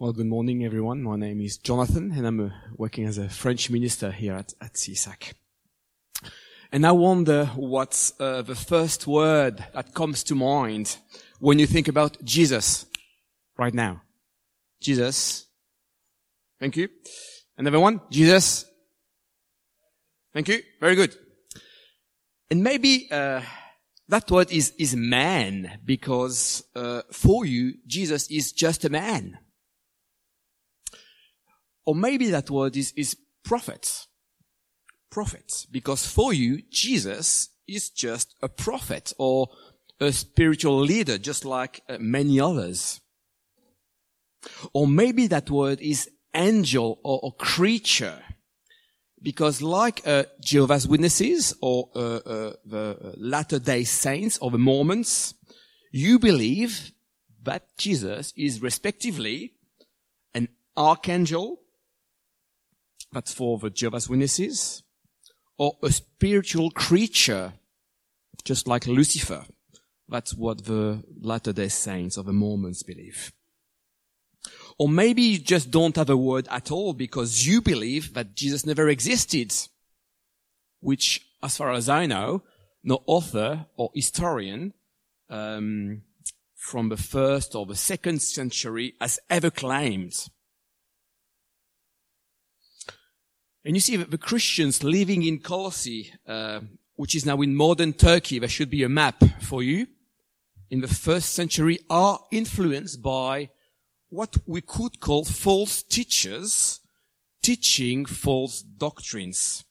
Well, good morning, everyone. My name is Jonathan, and I'm uh, working as a French minister here at, at CSAC. And I wonder what's uh, the first word that comes to mind when you think about Jesus right now. Jesus. Thank you. Another one. Jesus. Thank you. Very good. And maybe uh, that word is is man because uh, for you Jesus is just a man. Or maybe that word is is prophet. Prophet because for you Jesus is just a prophet or a spiritual leader just like uh, many others. Or maybe that word is angel or, or creature because like uh, Jehovah's Witnesses or uh, uh, the Latter-day Saints or the Mormons, you believe that Jesus is respectively an archangel, that's for the Jehovah's Witnesses, or a spiritual creature, just like Lucifer. That's what the Latter-day Saints or the Mormons believe. Or maybe you just don't have a word at all because you believe that Jesus never existed, which, as far as I know, no author or historian um, from the first or the second century has ever claimed. And you see that the Christians living in Colossae, uh, which is now in modern Turkey, there should be a map for you, in the first century are influenced by what we could call false teachers teaching false doctrines.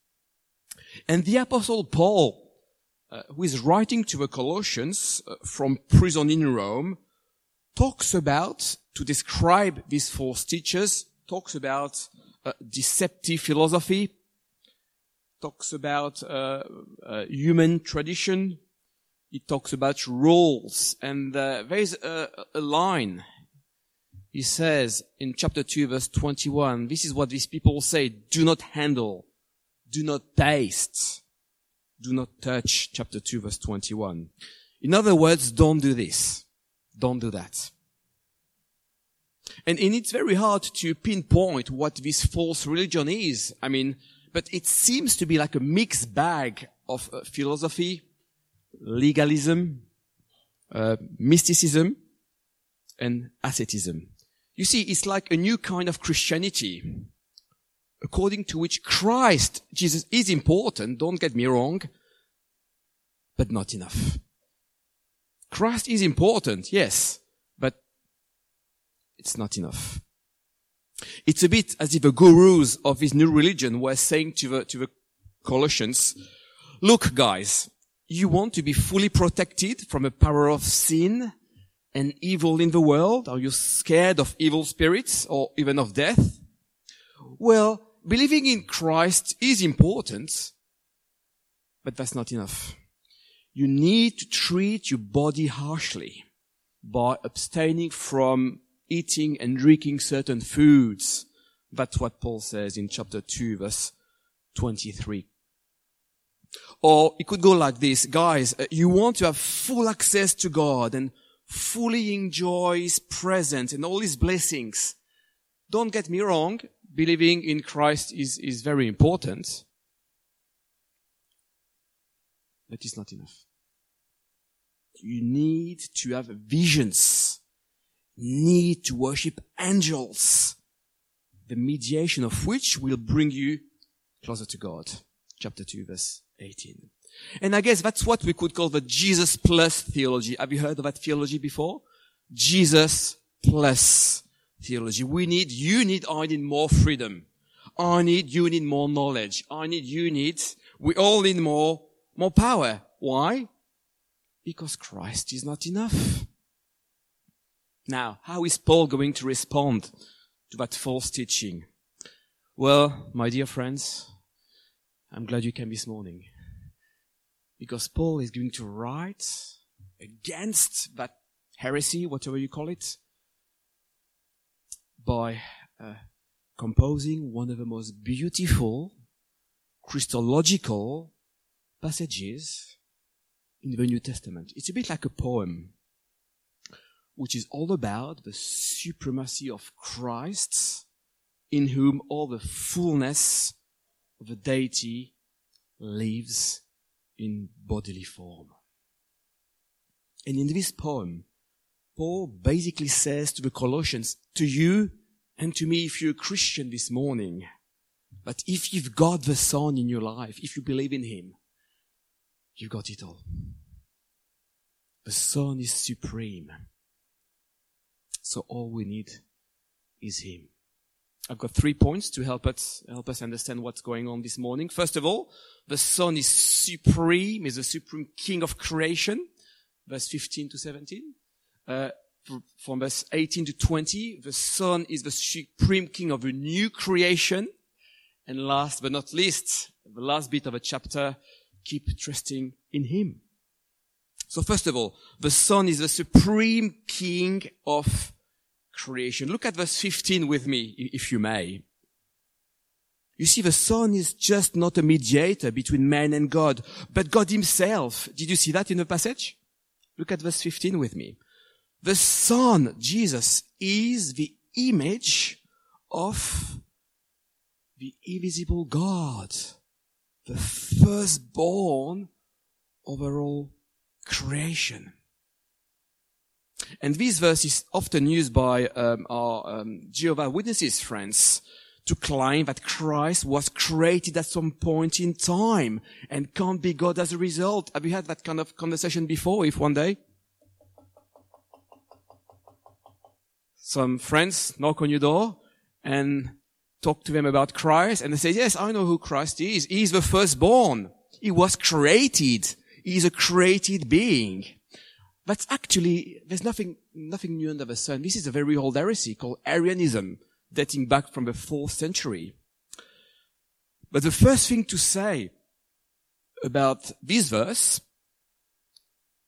And the apostle Paul, uh, who is writing to the Colossians uh, from prison in Rome, talks about, to describe these false teachers, talks about uh, deceptive philosophy, talks about uh, uh, human tradition, he talks about rules, and uh, there is a, a line he says in chapter 2 verse 21, this is what these people say, do not handle, do not taste, do not touch, chapter 2 verse 21. In other words, don't do this. Don't do that. And, and it's very hard to pinpoint what this false religion is. I mean, but it seems to be like a mixed bag of uh, philosophy, legalism, uh, mysticism, and asceticism. You see, it's like a new kind of Christianity, according to which Christ, Jesus, is important, don't get me wrong, but not enough. Christ is important, yes, it's not enough. It's a bit as if the gurus of this new religion were saying to the, to the Colossians, look guys, you want to be fully protected from the power of sin and evil in the world? Are you scared of evil spirits or even of death? Well, believing in Christ is important, but that's not enough. You need to treat your body harshly by abstaining from eating and drinking certain foods. That's what Paul says in chapter 2 verse 23. Or it could go like this, guys, uh, you want to have full access to God and fully enjoy His presence and all His blessings. Don't get me wrong, believing in Christ is, is very important. That is not enough. You need to have visions. Need to worship angels. The mediation of which will bring you closer to God. Chapter 2 verse 18. And I guess that's what we could call the Jesus plus theology. Have you heard of that theology before? Jesus plus theology. We need, you need, I need more freedom. I need, you need more knowledge. I need, you need, we all need more, more power. Why? Because Christ is not enough. Now, how is Paul going to respond to that false teaching? Well, my dear friends, I'm glad you came this morning because Paul is going to write against that heresy, whatever you call it, by uh, composing one of the most beautiful Christological passages in the New Testament. It's a bit like a poem. Which is all about the supremacy of Christ, in whom all the fullness of the deity lives in bodily form. And in this poem, Paul basically says to the Colossians, to you and to me, if you're a Christian this morning, but if you've got the Son in your life, if you believe in Him, you've got it all. The Son is supreme. So all we need is Him. I've got three points to help us, help us understand what's going on this morning. First of all, the Son is supreme, is the supreme King of creation. Verse 15 to 17. Uh, from verse 18 to 20, the Son is the supreme King of a new creation. And last but not least, the last bit of a chapter, keep trusting in Him. So first of all, the Son is the supreme King of creation. Look at verse 15 with me, if you may. You see, the Son is just not a mediator between man and God, but God himself. Did you see that in the passage? Look at verse 15 with me. The Son, Jesus, is the image of the invisible God, the firstborn over all creation. And this verse is often used by um, our um, Jehovah Witnesses friends to claim that Christ was created at some point in time and can't be God as a result. Have you had that kind of conversation before, if one day? Some friends knock on your door and talk to them about Christ and they say, yes, I know who Christ is. He's the firstborn. He was created. He's a created being. But actually, there's nothing, nothing new under the sun. This is a very old heresy called Arianism, dating back from the fourth century. But the first thing to say about this verse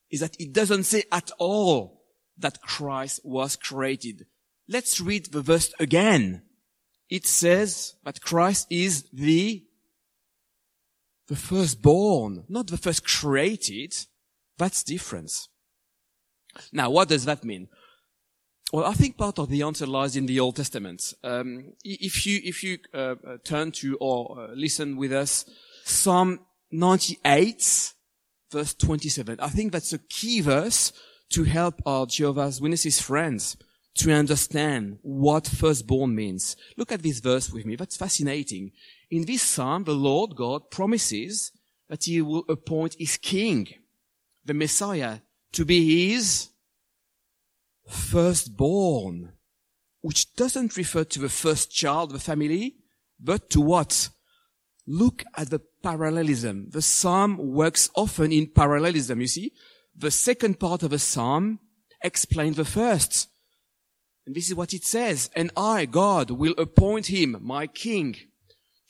is that it doesn't say at all that Christ was created. Let's read the verse again. It says that Christ is the, the firstborn, not the first created. That's difference. Now, what does that mean? Well, I think part of the answer lies in the Old Testament. Um, if you if you uh, uh, turn to or uh, listen with us, Psalm 98, verse 27. I think that's a key verse to help our Jehovah's Witnesses friends to understand what firstborn means. Look at this verse with me. That's fascinating. In this psalm, the Lord God promises that he will appoint his king, the Messiah, to be his firstborn, which doesn't refer to the first child of the family, but to what? Look at the parallelism. The psalm works often in parallelism, you see. The second part of the psalm explains the first. And this is what it says. And I, God, will appoint him, my king,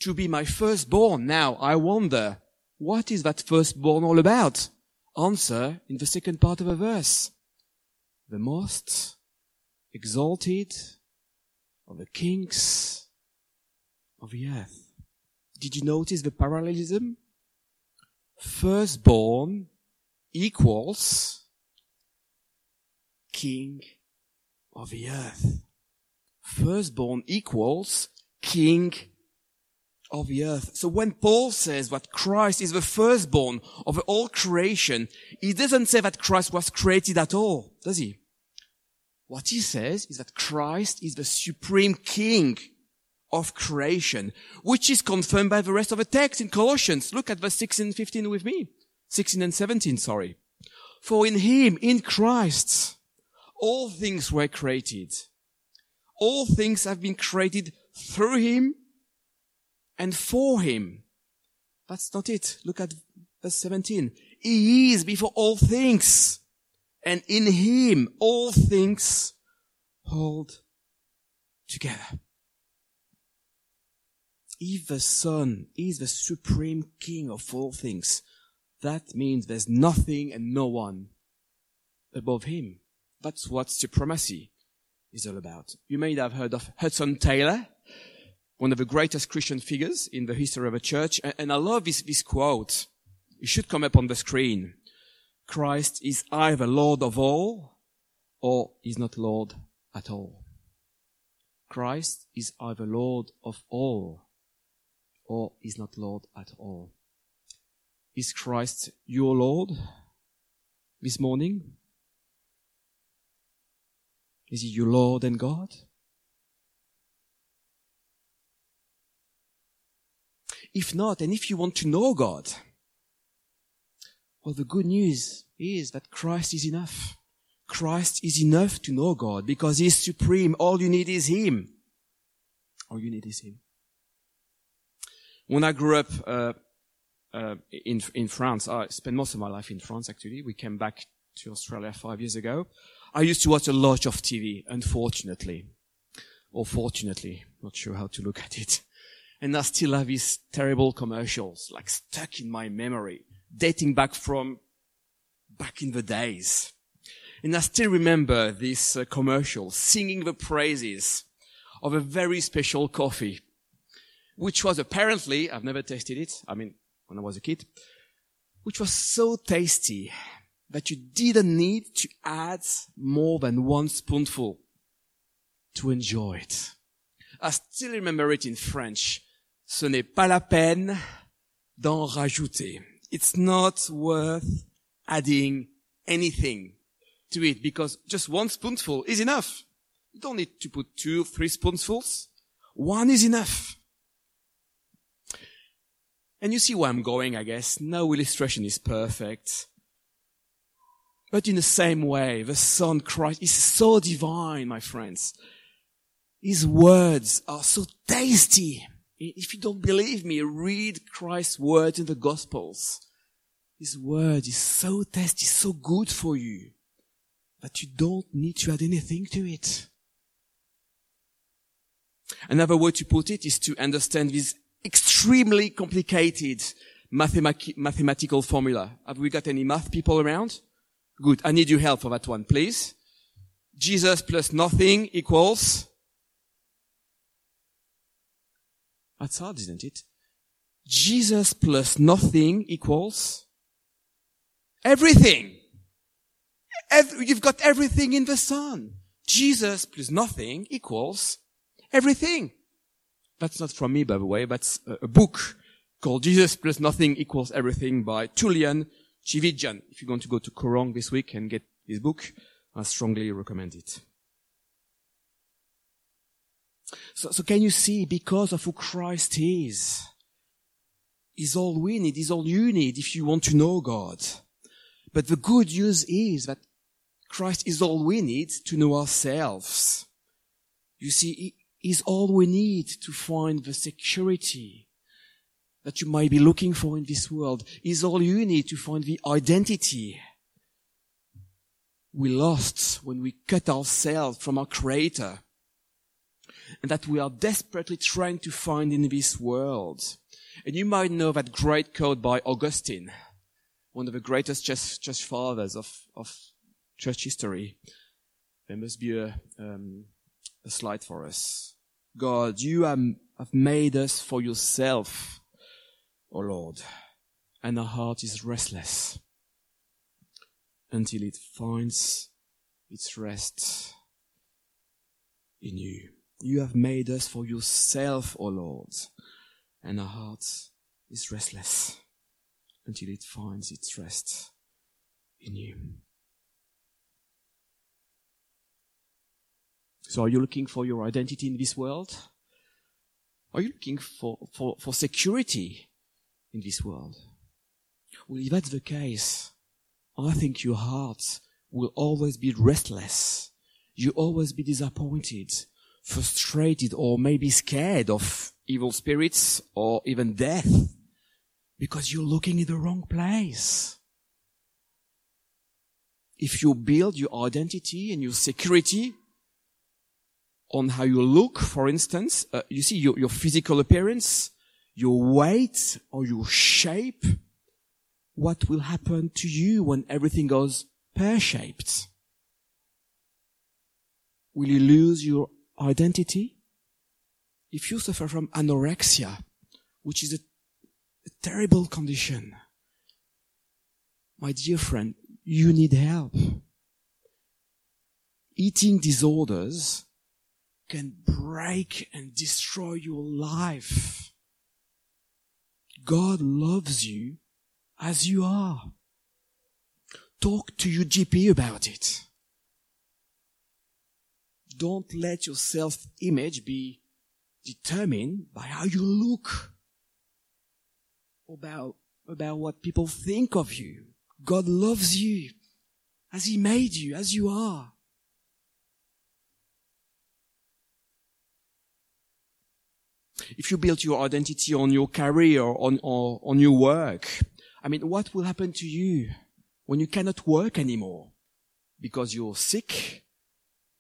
to be my firstborn. Now, I wonder, what is that firstborn all about? Answer in the second part of a verse. The most exalted of the kings of the earth. Did you notice the parallelism? Firstborn equals king of the earth. Firstborn equals king of the earth. So when Paul says that Christ is the firstborn of all creation, he doesn't say that Christ was created at all, does he? What he says is that Christ is the supreme king of creation, which is confirmed by the rest of the text in Colossians. Look at verse 16 and 15 with me. 16 and 17, sorry. For in him, in Christ, all things were created. All things have been created through him and for him. That's not it. Look at verse 17. He is before all things and in him all things hold together. If the Son is the supreme King of all things, that means there's nothing and no one above him. That's what supremacy is all about. You may have heard of Hudson Taylor one of the greatest Christian figures in the history of the church. And I love this, this quote. It should come up on the screen. Christ is either Lord of all or is not Lord at all. Christ is either Lord of all or is not Lord at all. Is Christ your Lord this morning? Is he your Lord and God? If not, and if you want to know God, well, the good news is that Christ is enough. Christ is enough to know God because He is supreme. All you need is Him. All you need is Him. When I grew up uh, uh, in in France, I spent most of my life in France. Actually, we came back to Australia five years ago. I used to watch a lot of TV, unfortunately, or fortunately, not sure how to look at it. And I still have these terrible commercials, like stuck in my memory, dating back from back in the days. And I still remember this uh, commercial singing the praises of a very special coffee, which was apparently, I've never tasted it. I mean, when I was a kid, which was so tasty that you didn't need to add more than one spoonful to enjoy it. I still remember it in French. Ce n'est pas la peine d'en rajouter. It's not worth adding anything to it because just one spoonful is enough. You don't need to put two, three spoonfuls. One is enough. And you see where I'm going, I guess. No illustration is perfect. But in the same way, the Son Christ is so divine, my friends. His words are so tasty. If you don't believe me, read Christ's words in the Gospels. His word is so tasty, so good for you that you don't need to add anything to it. Another way to put it is to understand this extremely complicated mathemat- mathematical formula. Have we got any math people around? Good. I need your help for that one, please. Jesus plus nothing equals. That's hard, isn't it? Jesus plus nothing equals everything. Every, you've got everything in the Son. Jesus plus nothing equals everything. That's not from me, by the way. That's a, a book called Jesus plus nothing equals everything by Tullian Tchividjian. If you're going to go to Koorong this week and get this book, I strongly recommend it. So, so can you see, because of who Christ is, is all we need, is all you need if you want to know God. But the good news is that Christ is all we need to know ourselves. You see, is all we need to find the security that you might be looking for in this world. Is all you need to find the identity we lost when we cut ourselves from our Creator and that we are desperately trying to find in this world. And you might know that great quote by Augustine, one of the greatest church, church fathers of, of church history. There must be a, um, a slide for us. God, you have made us for yourself, O Lord, and our heart is restless until it finds its rest in you. You have made us for yourself, O Lord, and our heart is restless until it finds its rest in you. So are you looking for your identity in this world? Are you looking for, for, for security in this world? Well, if that's the case, I think your heart will always be restless. You always be disappointed, frustrated, or maybe scared of evil spirits or even death because you're looking in the wrong place. If you build your identity and your security on how you look, for instance, uh, you see your, your physical appearance, your weight or your shape, what will happen to you when everything goes pear-shaped? Will you lose your identity? If you suffer from anorexia, which is a, a terrible condition, my dear friend, you need help. eating disorders can break and destroy your life. God loves you as you are. Talk to your GP about it. Don't let your self-image be determined by how you look, about, about what people think of you. God loves you as He made you, as you are. If you build your identity on your career, on, or on your work, I mean, what will happen to you when you cannot work anymore? Because you're sick?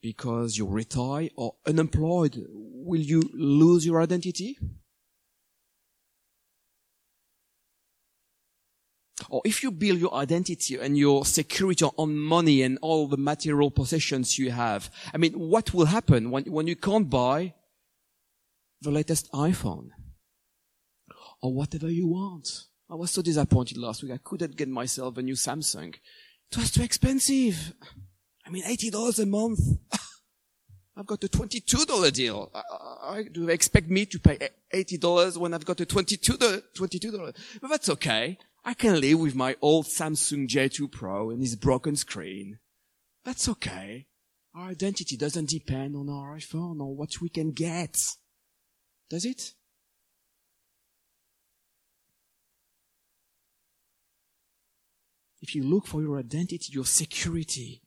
Because you retire or unemployed? Will you lose your identity? Or if you build your identity and your security on money and all the material possessions you have, I mean, what will happen when, when you can't buy the latest iPhone or whatever you want. I was so disappointed last week. I couldn't get myself a new Samsung. It was too expensive. I mean, $80 a month. I've got a $22 deal. I, I, do they expect me to pay $80 when I've got a $22, $22? But that's okay. I can live with my old Samsung J2 Pro and its broken screen. That's okay. Our identity doesn't depend on our iPhone or what we can get. Does it? If you look for your identity, your security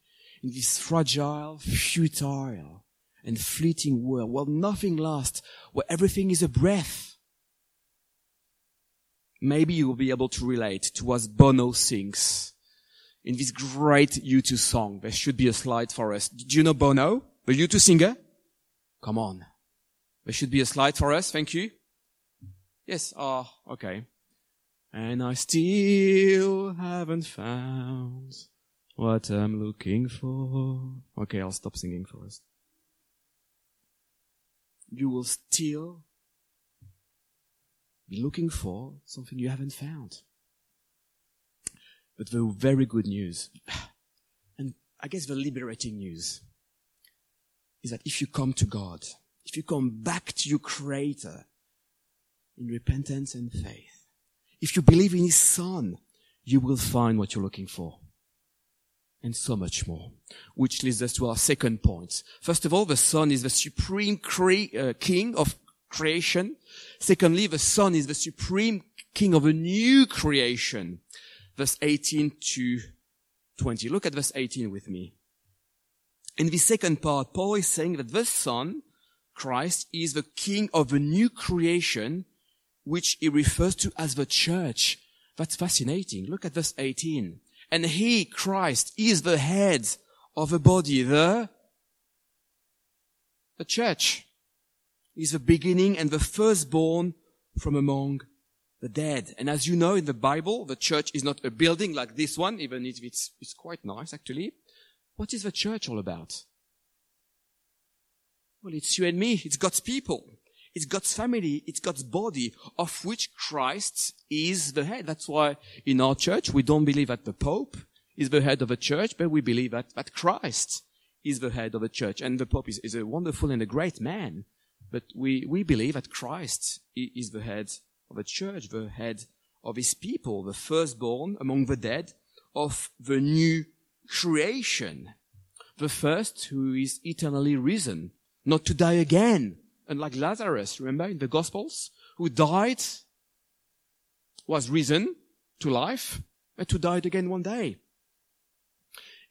in this fragile, futile, and fleeting world, where nothing lasts, where everything is a breath. Maybe you will be able to relate to what Bono sings in this great U2 song. There should be a slide for us. Do you know Bono, the U2 singer? Come on. There should be a slide for us. Thank you. Yes. Oh, okay. And I still haven't found what I'm looking for. Okay, I'll stop singing for us. You will still be looking for something you haven't found. But the very good news, and I guess the liberating news, is that if you come to God, if you come back to your creator in repentance and faith, if you believe in his son, you will find what you're looking for. And so much more. Which leads us to our second point. First of all, the son is the supreme cre- uh, king of creation. Secondly, the son is the supreme king of a new creation. Verse 18 to 20. Look at verse 18 with me. In the second part, Paul is saying that the son Christ is the king of a new creation, which he refers to as the church. That's fascinating. Look at verse 18. And he, Christ, is the head of a body, the, the church. He's the beginning and the firstborn from among the dead. And as you know in the Bible, the church is not a building like this one, even if it's, it's quite nice actually. What is the church all about? Well, it's you and me. It's God's people. It's God's family. It's God's body of which Christ is the head. That's why in our church, we don't believe that the Pope is the head of a church, but we believe that, that Christ is the head of a church. And the Pope is, is a wonderful and a great man. But we, we believe that Christ is the head of a church, the head of his people, the firstborn among the dead of the new creation. The first who is eternally risen not to die again. Unlike Lazarus, remember in the Gospels, who died, was risen to life, but who died again one day.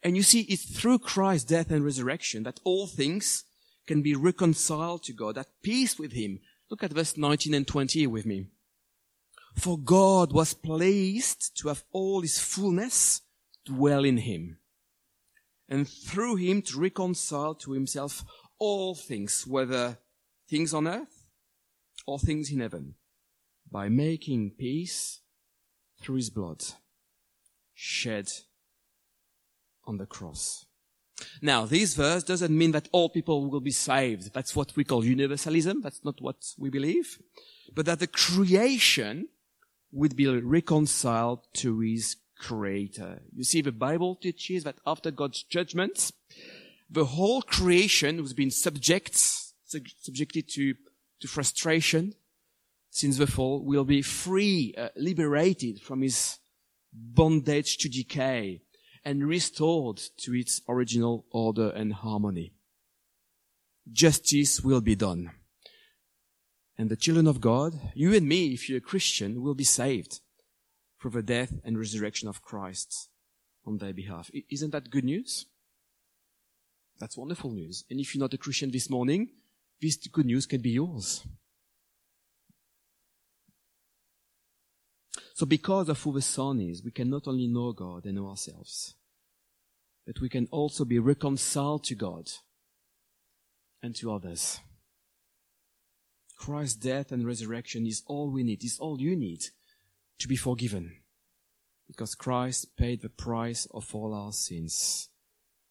And you see, it's through Christ's death and resurrection that all things can be reconciled to God, at peace with Him. Look at verse 19 and 20 with me. For God was pleased to have all His fullness dwell in Him, and through Him to reconcile to Himself all things, whether things on earth or things in heaven, by making peace through his blood shed on the cross. Now, this verse doesn't mean that all people will be saved. That's what we call universalism. That's not what we believe. But that the creation would be reconciled to his creator. You see, the Bible teaches that after God's judgment, the whole creation who's been subject, subjected to, to frustration since the fall will be free, uh, liberated from his bondage to decay and restored to its original order and harmony. Justice will be done. And the children of God, you and me, if you're a Christian, will be saved through the death and resurrection of Christ on their behalf. Isn't that good news? That's wonderful news. And if you're not a Christian this morning, this good news can be yours. So because of who the Son is, we can not only know God and know ourselves, but we can also be reconciled to God and to others. Christ's death and resurrection is all we need, is all you need to be forgiven. Because Christ paid the price of all our sins,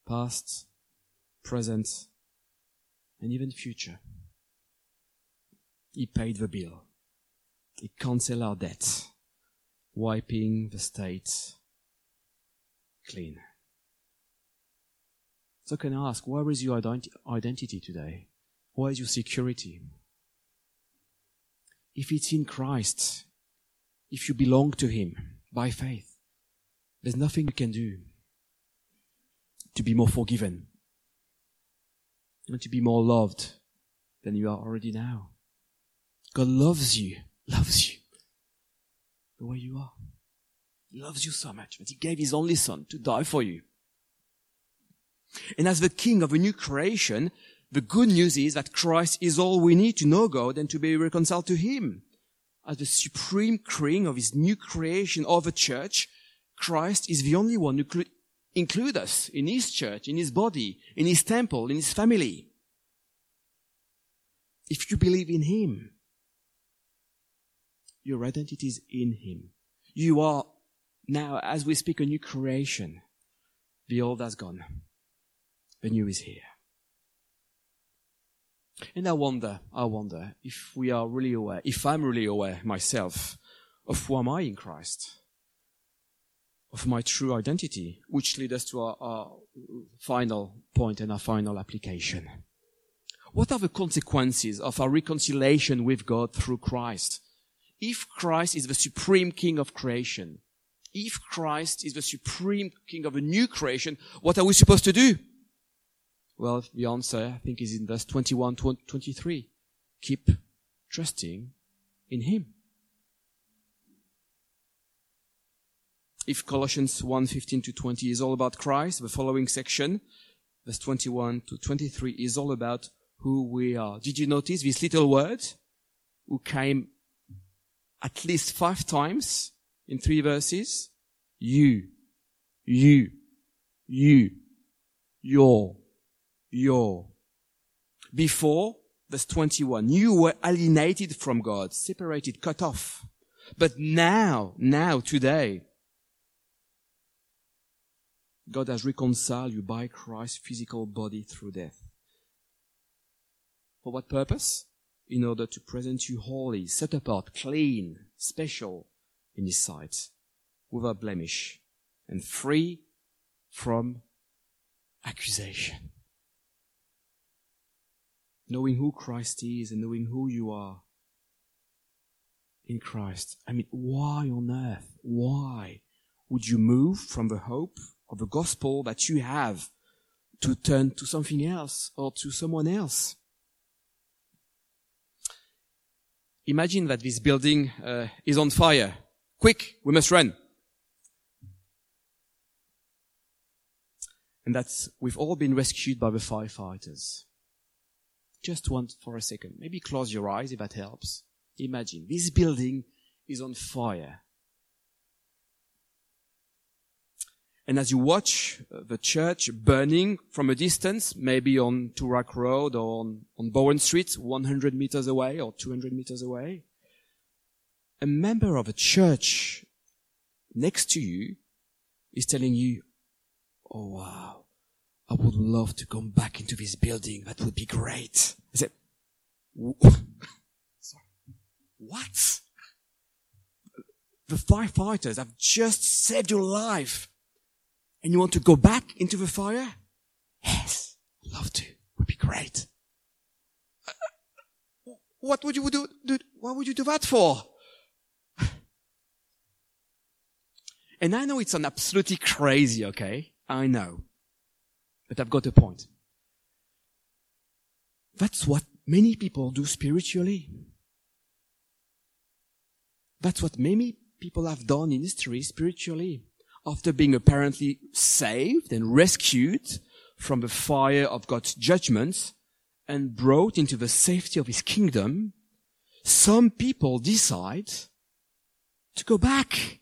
past, present, and even future. He paid the bill. He canceled our debt, wiping the state clean. So can I ask, where is your identi- identity today? Where is your security? If it's in Christ, if you belong to Him by faith, there's nothing you can do to be more forgiven and to be more loved than you are already now. God loves you, loves you the way you are. He loves you so much that He gave His only Son to die for you. And as the King of a new creation, the good news is that Christ is all we need to know God and to be reconciled to Him. As the supreme king of His new creation of a church, Christ is the only one who could include us in His church, in His body, in His temple, in His family. If you believe in Him, your identity is in Him. You are now, as we speak, a new creation. The old has gone. The new is here. And I wonder, I wonder if we are really aware, if I'm really aware myself of who am I in Christ, of my true identity, which leads us to our, our final point and our final application. What are the consequences of our reconciliation with God through Christ? If Christ is the supreme king of creation, if Christ is the supreme king of a new creation, what are we supposed to do? Well, the answer, I think, is in verse 21 to 23. Keep trusting in Him. If Colossians 1, 15 to 20 is all about Christ, the following section, verse 21 to 23 is all about who we are. Did you notice this little word who came at least five times in three verses? You, you, you, your, your. Before, verse 21, you were alienated from God, separated, cut off. But now, now, today, God has reconciled you by Christ's physical body through death. For what purpose? In order to present you holy, set apart, clean, special in His sight, without blemish, and free from accusation knowing who Christ is and knowing who you are in Christ. I mean, why on earth? Why would you move from the hope of the gospel that you have to turn to something else or to someone else? Imagine that this building uh, is on fire. Quick, we must run. And that's, we've all been rescued by the firefighters. Just one for a second. Maybe close your eyes if that helps. Imagine this building is on fire. And as you watch the church burning from a distance, maybe on Toorak Road or on, on Bowen Street, 100 meters away or 200 meters away, a member of a church next to you is telling you, Oh wow, I would love to come back into this building. That would be great. I said, Sorry. what? The firefighters have just saved your life and you want to go back into the fire? Yes. I'd love to. It would be great. Uh, what would you do, do, what would you do that for? And I know it's an absolutely crazy, okay? I know. But I've got a point. That's what many people do spiritually. That's what many people have done in history spiritually. After being apparently saved and rescued from the fire of God's judgment and brought into the safety of his kingdom, some people decide to go back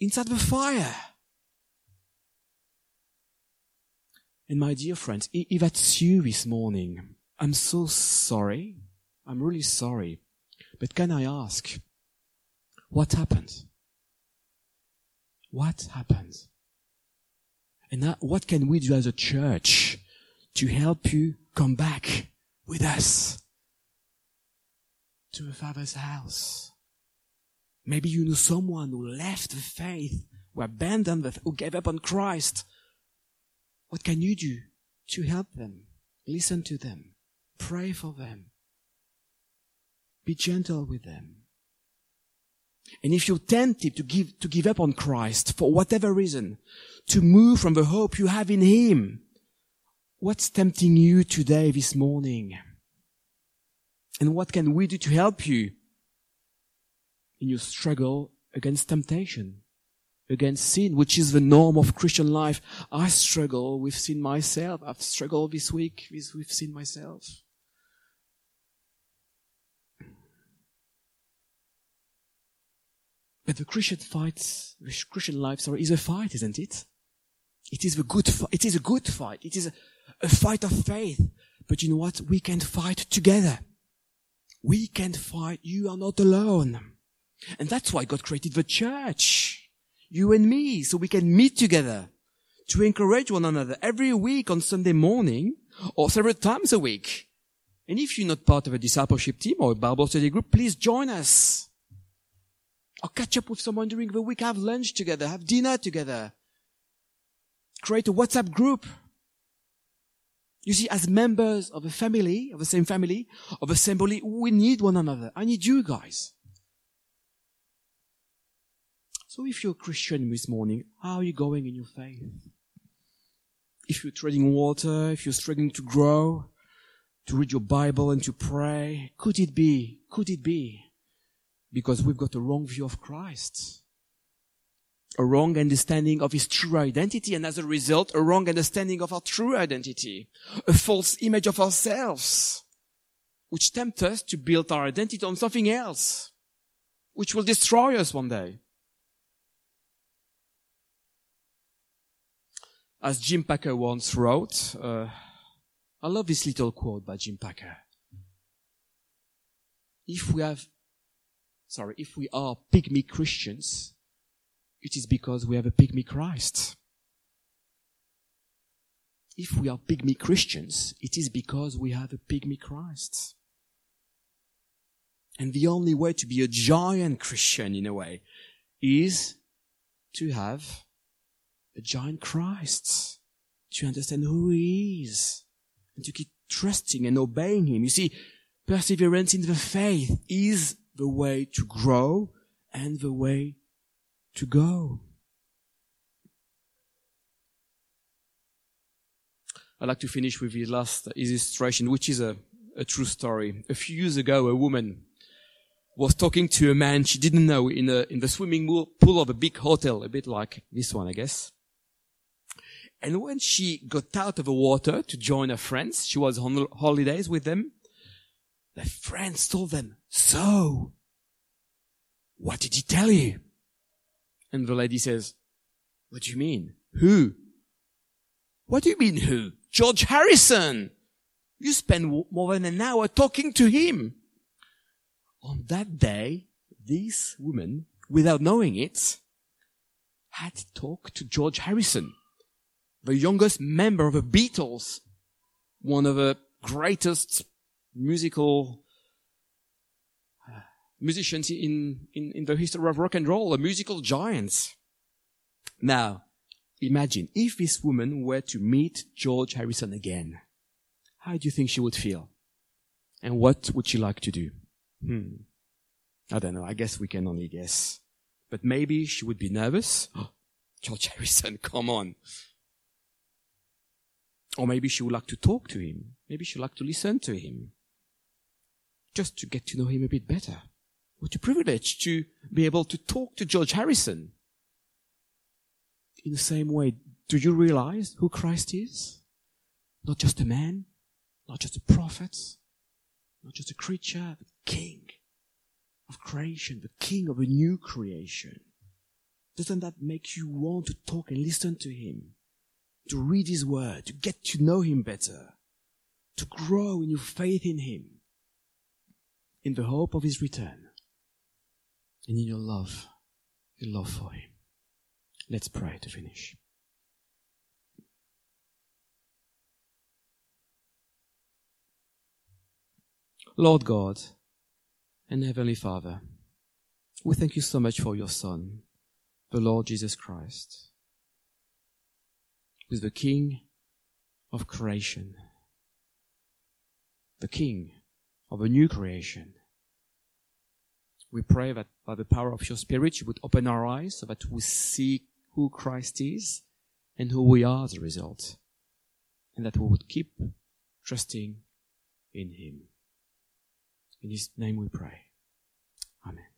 inside the fire. And my dear friends, if that's you this morning, I'm so sorry. I'm really sorry. But can I ask, what happened? What happened? And what can we do as a church to help you come back with us to the Father's house? Maybe you know someone who left the faith, who abandoned the, who gave up on Christ, what can you do to help them? Listen to them. Pray for them. Be gentle with them. And if you're tempted to give, to give up on Christ for whatever reason, to move from the hope you have in Him, what's tempting you today, this morning? And what can we do to help you in your struggle against temptation? against sin, which is the norm of Christian life. I struggle with sin myself. I've struggled this week with, with sin myself. But the Christian fight, the Christian life, sorry, is a fight, isn't it? It is a good. It is a good fight. It is a, a fight of faith. But you know what? We can fight together. We can fight. You are not alone. And that's why God created the church you and me, so we can meet together to encourage one another every week on Sunday morning or several times a week. And if you're not part of a discipleship team or a Bible study group, please join us. Or catch up with someone during the week, have lunch together, have dinner together. Create a WhatsApp group. You see, as members of a family, of the same family, of a assembly, we need one another. I need you guys. So if you're a Christian this morning, how are you going in your faith? If you're treading water, if you're struggling to grow, to read your Bible and to pray, could it be, could it be because we've got a wrong view of Christ? A wrong understanding of his true identity and as a result, a wrong understanding of our true identity. A false image of ourselves, which tempt us to build our identity on something else, which will destroy us one day. As Jim Packer once wrote, uh, I love this little quote by Jim Packer. If we have, sorry, if we are pygmy Christians, it is because we have a pygmy Christ. If we are pygmy Christians, it is because we have a pygmy Christ. And the only way to be a giant Christian in a way is to have a giant Christ, to understand who he is, and to keep trusting and obeying him. You see, perseverance in the faith is the way to grow and the way to go. I'd like to finish with the last illustration, which is a, a true story. A few years ago, a woman was talking to a man she didn't know in, a, in the swimming pool of a big hotel, a bit like this one, I guess. And when she got out of the water to join her friends, she was on holidays with them. The friends told them, so, what did he tell you? And the lady says, what do you mean? Who? What do you mean who? George Harrison. You spent more than an hour talking to him. On that day, this woman, without knowing it, had talked to George Harrison the youngest member of the Beatles, one of the greatest musical musicians in, in, in the history of rock and roll, a musical giant. Now, imagine if this woman were to meet George Harrison again. how do you think she would feel? And what would she like to do? Hmm. I don't know. I guess we can only guess. But maybe she would be nervous. George Harrison, come on. Or maybe she would like to talk to him. Maybe she'd like to listen to him. Just to get to know him a bit better. What a privilege to be able to talk to George Harrison. In the same way, do you realize who Christ is? Not just a man, not just a prophet, not just a creature, the king of creation, the king of a new creation. Doesn't that make you want to talk and listen to him? To read his word, to get to know him better, to grow in your faith in him, in the hope of his return, and in your love, your love for him. Let's pray to finish. Lord God and Heavenly Father, we thank you so much for your Son, the Lord Jesus Christ, who is the King of creation, the King of a new creation. We pray that by the power of your Spirit, you would open our eyes so that we see who Christ is and who we are as a result, and that we would keep trusting in Him. In His name we pray. Amen.